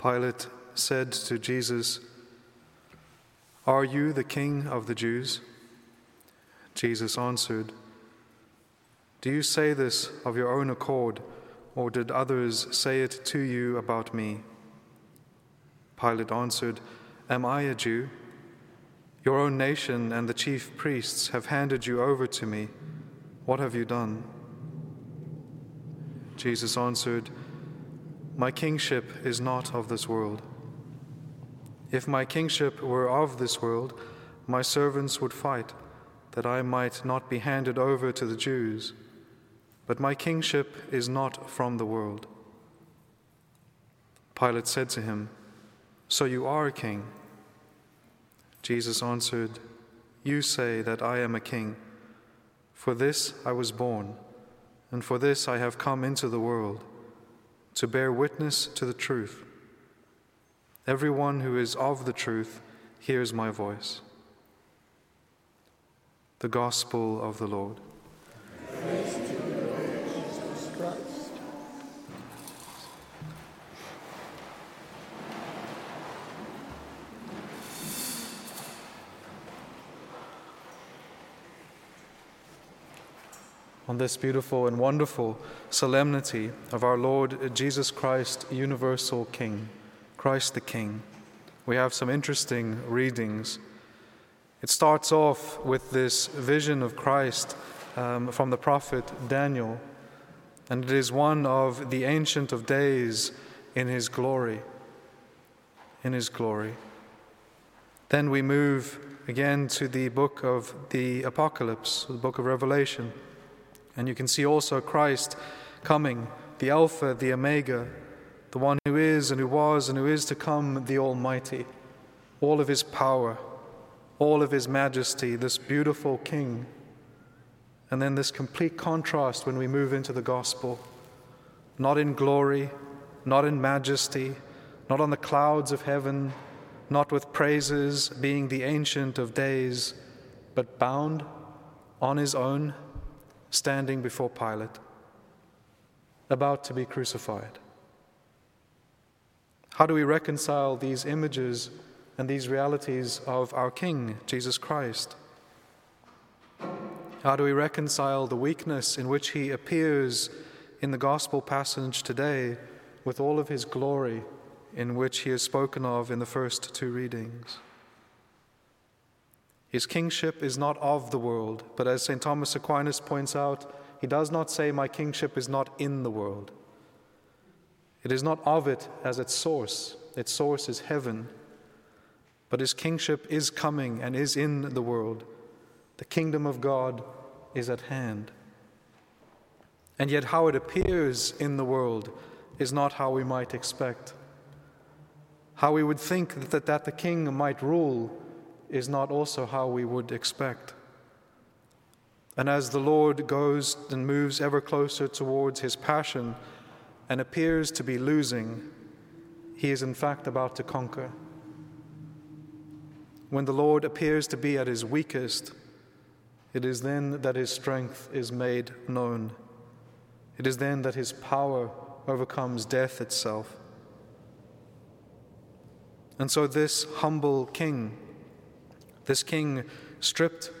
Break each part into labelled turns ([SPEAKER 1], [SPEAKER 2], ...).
[SPEAKER 1] Pilate said to Jesus, Are you the king of the Jews? Jesus answered, Do you say this of your own accord, or did others say it to you about me? Pilate answered, Am I a Jew? Your own nation and the chief priests have handed you over to me. What have you done? Jesus answered, My kingship is not of this world. If my kingship were of this world, my servants would fight, that I might not be handed over to the Jews. But my kingship is not from the world. Pilate said to him, So you are a king? Jesus answered, You say that I am a king. For this I was born, and for this I have come into the world, to bear witness to the truth. Everyone who is of the truth hears my voice. The Gospel of the Lord. On this beautiful and wonderful solemnity of our Lord Jesus Christ, universal King, Christ the King, we have some interesting readings. It starts off with this vision of Christ um, from the prophet Daniel, and it is one of the Ancient of Days in his glory. In his glory. Then we move again to the book of the Apocalypse, the book of Revelation. And you can see also Christ coming, the Alpha, the Omega, the one who is and who was and who is to come, the Almighty, all of his power, all of his majesty, this beautiful King. And then this complete contrast when we move into the gospel. Not in glory, not in majesty, not on the clouds of heaven, not with praises, being the Ancient of Days, but bound on his own standing before Pilate, about to be crucified. How do we reconcile these images and these realities of our King, Jesus Christ? How do we reconcile the weakness in which he appears in the gospel passage today with all of his glory in which he is spoken of in the first two readings? His kingship is not of the world, but as St. Thomas Aquinas points out, he does not say, My kingship is not in the world. It is not of it as its source, its source is heaven. But his kingship is coming and is in the world. The kingdom of God is at hand. And yet, how it appears in the world is not how we might expect. How we would think that, that the king might rule is not also how we would expect. And as the Lord goes and moves ever closer towards his passion and appears to be losing, he is in fact about to conquer. When the Lord appears to be at his weakest, it is then that his strength is made known. It is then that his power overcomes death itself. And so, this humble king, this king stripped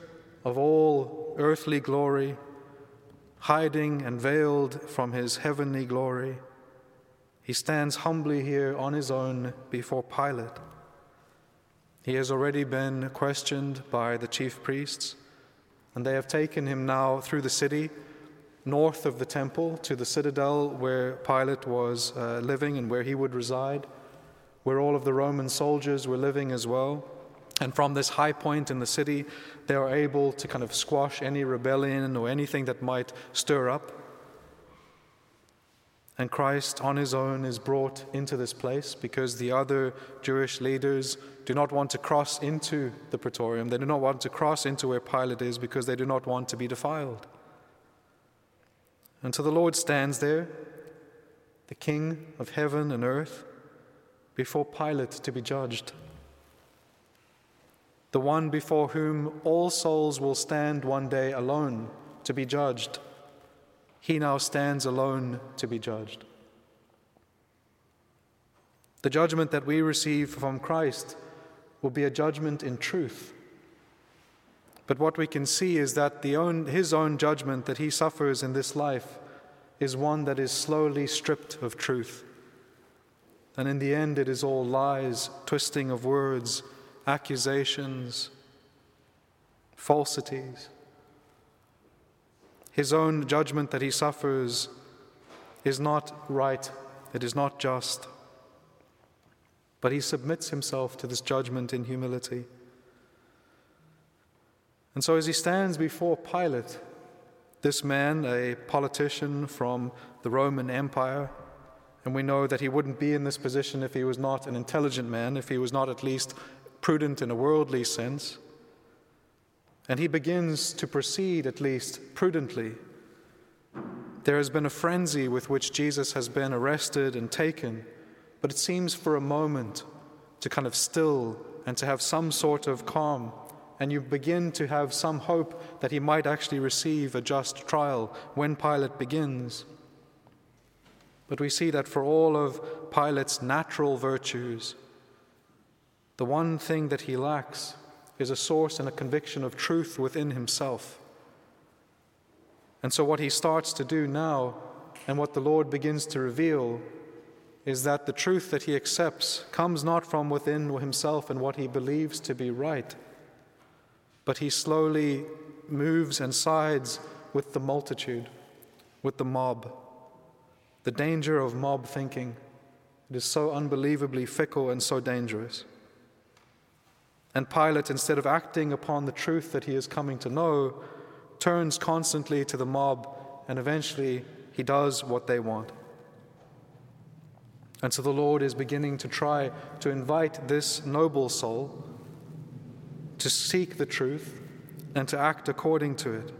[SPEAKER 1] of all earthly glory, hiding and veiled from his heavenly glory, he stands humbly here on his own before Pilate. He has already been questioned by the chief priests, and they have taken him now through the city, north of the temple, to the citadel where Pilate was uh, living and where he would reside, where all of the Roman soldiers were living as well. And from this high point in the city, they are able to kind of squash any rebellion or anything that might stir up. And Christ on his own is brought into this place because the other Jewish leaders do not want to cross into the praetorium. They do not want to cross into where Pilate is because they do not want to be defiled. And so the Lord stands there, the King of heaven and earth, before Pilate to be judged. The one before whom all souls will stand one day alone to be judged he now stands alone to be judged. The judgment that we receive from Christ will be a judgment in truth. But what we can see is that own, his own judgment that he suffers in this life is one that is slowly stripped of truth. And in the end, it is all lies, twisting of words, accusations, falsities. His own judgment that he suffers is not right, it is not just. But he submits himself to this judgment in humility. And so, as he stands before Pilate, this man, a politician from the Roman Empire, and we know that he wouldn't be in this position if he was not an intelligent man, if he was not at least prudent in a worldly sense. And he begins to proceed, at least prudently. There has been a frenzy with which Jesus has been arrested and taken, but it seems for a moment to kind of still and to have some sort of calm. And you begin to have some hope that he might actually receive a just trial when Pilate begins. But we see that for all of Pilate's natural virtues, the one thing that he lacks is a source and a conviction of truth within himself. And so, what he starts to do now, and what the Lord begins to reveal, is that the truth that he accepts comes not from within himself and what he believes to be right, but he slowly moves and sides with the multitude, with the mob. The danger of mob thinking. It is so unbelievably fickle and so dangerous. And Pilate, instead of acting upon the truth that he is coming to know, turns constantly to the mob, and eventually he does what they want. And so the Lord is beginning to try to invite this noble soul to seek the truth and to act according to it.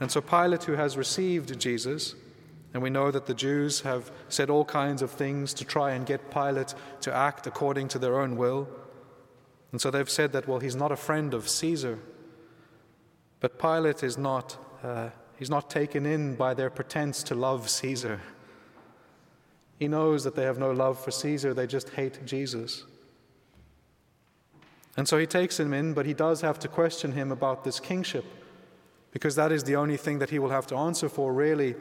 [SPEAKER 1] And so Pilate, who has received Jesus, and we know that the Jews have said all kinds of things to try and get Pilate to act according to their own will. And so they've said that, well, he's not a friend of Caesar. But Pilate is not, uh, he's not taken in by their pretense to love Caesar. He knows that they have no love for Caesar, they just hate Jesus. And so he takes him in, but he does have to question him about this kingship, because that is the only thing that he will have to answer for, really,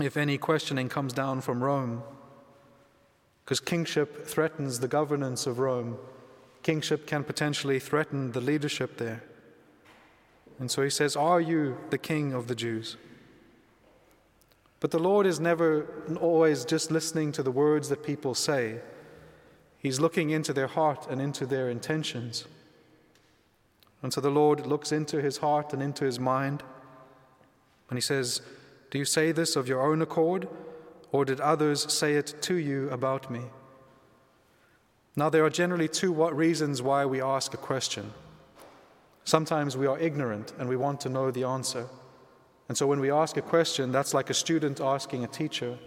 [SPEAKER 1] if any questioning comes down from Rome. Because kingship threatens the governance of Rome kingship can potentially threaten the leadership there. And so he says, Are you the king of the Jews? But the Lord is never always just listening to the words that people say. He's looking into their heart and into their intentions. And so the Lord looks into his heart and into his mind. And he says, Do you say this of your own accord, or did others say it to you about me? Now, there are generally two reasons why we ask a question. Sometimes we are ignorant and we want to know the answer. And so when we ask a question, that's like a student asking a teacher.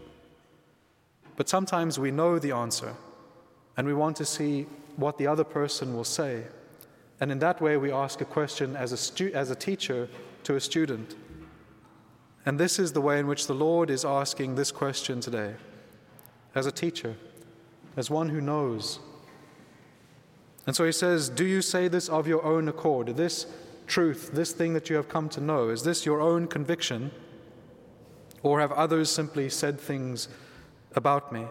[SPEAKER 1] But sometimes we know the answer and we want to see what the other person will say. And in that way, we ask a question as a, stu- as a teacher to a student. And this is the way in which the Lord is asking this question today as a teacher, as one who knows and so he says, Do you say this of your own accord? This truth, this thing that you have come to know, is this your own conviction? Or have others simply said things about me?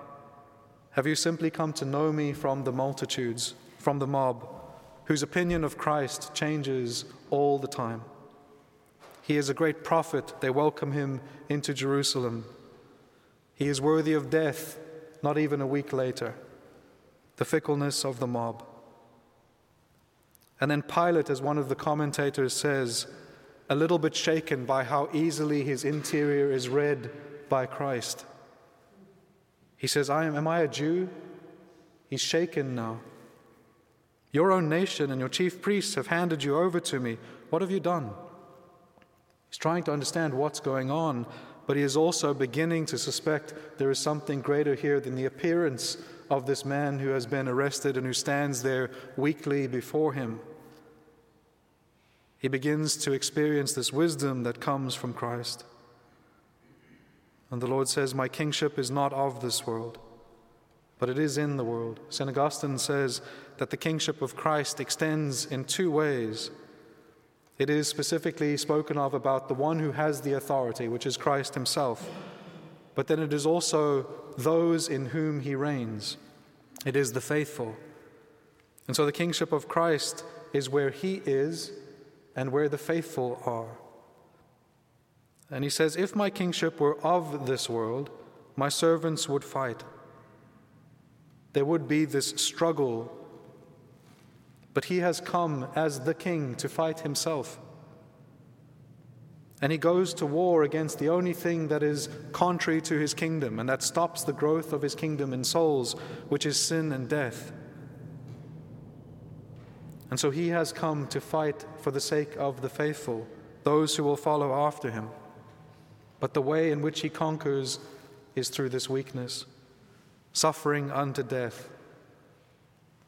[SPEAKER 1] Have you simply come to know me from the multitudes, from the mob, whose opinion of Christ changes all the time? He is a great prophet. They welcome him into Jerusalem. He is worthy of death, not even a week later. The fickleness of the mob. And then Pilate, as one of the commentators says, a little bit shaken by how easily his interior is read by Christ. He says, I am, Am I a Jew? He's shaken now. Your own nation and your chief priests have handed you over to me. What have you done? He's trying to understand what's going on, but he is also beginning to suspect there is something greater here than the appearance of this man who has been arrested and who stands there weakly before him. He begins to experience this wisdom that comes from Christ. And the Lord says, My kingship is not of this world, but it is in the world. St. Augustine says that the kingship of Christ extends in two ways. It is specifically spoken of about the one who has the authority, which is Christ himself. But then it is also those in whom he reigns. It is the faithful. And so the kingship of Christ is where he is and where the faithful are. And he says, If my kingship were of this world, my servants would fight. There would be this struggle but he has come as the king to fight himself. And he goes to war against the only thing that is contrary to his kingdom and that stops the growth of his kingdom in souls, which is sin and death. And so he has come to fight for the sake of the faithful, those who will follow after him. But the way in which he conquers is through this weakness, suffering unto death.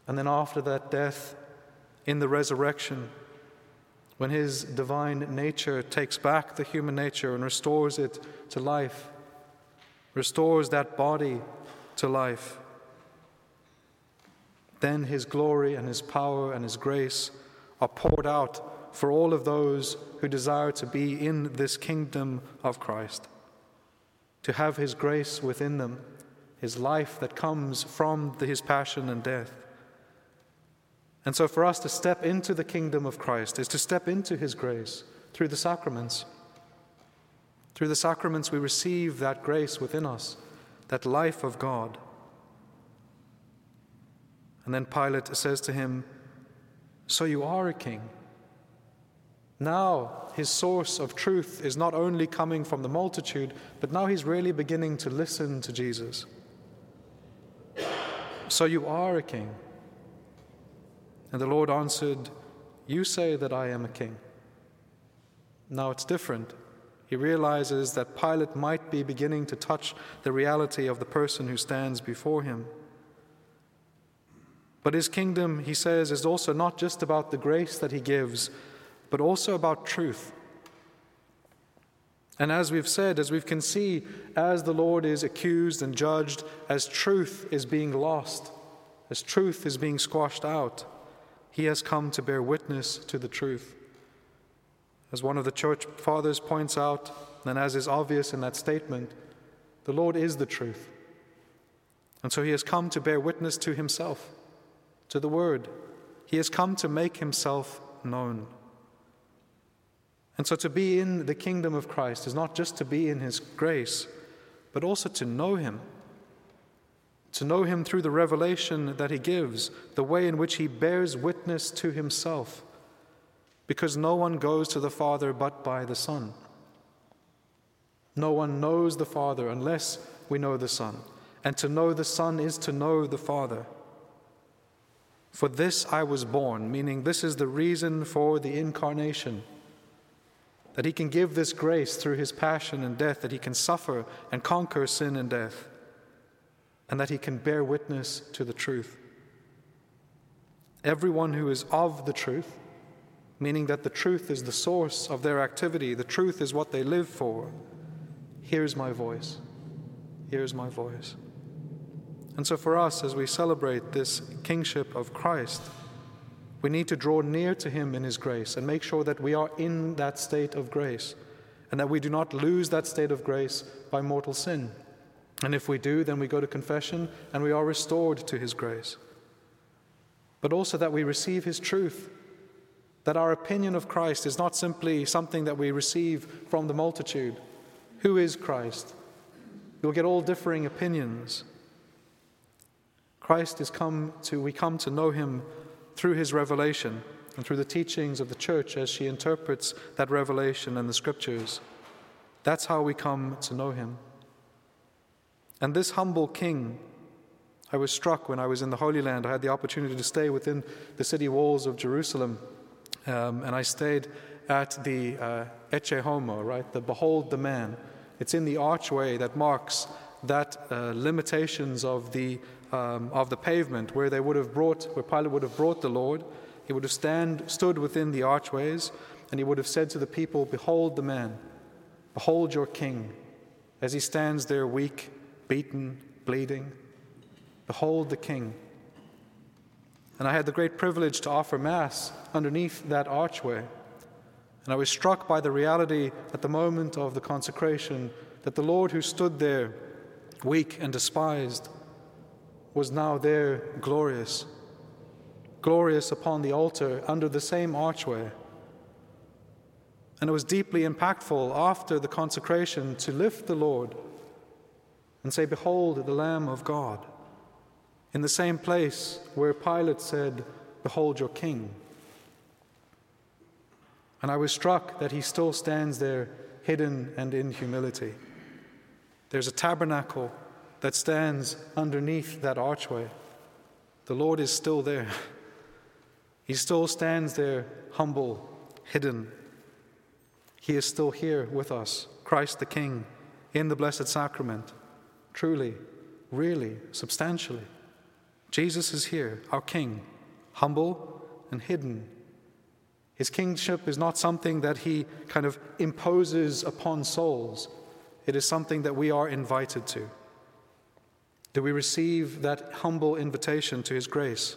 [SPEAKER 1] And then after that death, in the resurrection, when his divine nature takes back the human nature and restores it to life, restores that body to life, then his glory and his power and his grace are poured out for all of those who desire to be in this kingdom of Christ, to have his grace within them, his life that comes from his passion and death. And so, for us to step into the kingdom of Christ is to step into His grace through the sacraments. Through the sacraments, we receive that grace within us, that life of God. And then Pilate says to him, So you are a king. Now, his source of truth is not only coming from the multitude, but now he's really beginning to listen to Jesus. So you are a king. And the Lord answered, You say that I am a king. Now it's different. He realizes that Pilate might be beginning to touch the reality of the person who stands before him. But his kingdom, he says, is also not just about the grace that he gives, but also about truth. And as we've said, as we can see, as the Lord is accused and judged, as truth is being lost, as truth is being squashed out, he has come to bear witness to the truth. As one of the church fathers points out, and as is obvious in that statement, the Lord is the truth. And so he has come to bear witness to himself, to the Word. He has come to make himself known. And so to be in the kingdom of Christ is not just to be in his grace, but also to know him to know him through the revelation that he gives, the way in which he bears witness to himself, because no one goes to the Father but by the Son. No one knows the Father unless we know the Son, and to know the Son is to know the Father. For this I was born, meaning this is the reason for the incarnation. That he can give this grace through his passion and death, that he can suffer and conquer sin and death and that he can bear witness to the truth. Everyone who is of the truth, meaning that the truth is the source of their activity, the truth is what they live for, hears my voice. Hears my voice. And so, for us, as we celebrate this kingship of Christ, we need to draw near to Him in His grace and make sure that we are in that state of grace and that we do not lose that state of grace by mortal sin. And if we do, then we go to confession and we are restored to His grace. But also that we receive His truth, that our opinion of Christ is not simply something that we receive from the multitude. Who is Christ? You'll get all differing opinions. Christ is come to, we come to know Him through His revelation and through the teachings of the church as she interprets that revelation and the scriptures. That's how we come to know Him. And this humble king, I was struck when I was in the Holy Land. I had the opportunity to stay within the city walls of Jerusalem, um, and I stayed at the uh, Ecce Homo, right? The Behold the Man. It's in the archway that marks that uh, limitations of the, um, of the pavement where they would have brought, where Pilate would have brought the Lord. He would have stand, stood within the archways, and he would have said to the people, Behold the man, behold your king, as he stands there weak, beaten, bleeding. Behold the king. And I had the great privilege to offer Mass underneath that archway. And I was struck by the reality at the moment of the consecration that the Lord who stood there, weak and despised, was now there glorious, glorious upon the altar under the same archway. And it was deeply impactful after the consecration to lift the Lord and say, Behold the Lamb of God, in the same place where Pilate said, Behold your King. And I was struck that he still stands there hidden and in humility. There's a tabernacle that stands underneath that archway. The Lord is still there. He still stands there humble, hidden. He is still here with us, Christ the King, in the Blessed Sacrament, truly, really, substantially. Jesus is here, our King, humble and hidden his kingship is not something that he kind of imposes upon souls, it is something that we are invited to. Do we receive that humble invitation to his grace,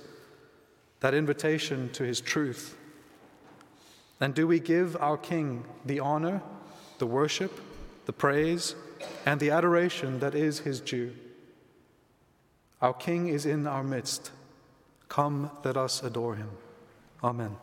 [SPEAKER 1] that invitation to his truth? And do we give our King the honor, the worship, the praise, and the adoration that is his due? Our King is in our midst. Come, let us adore him. Amen.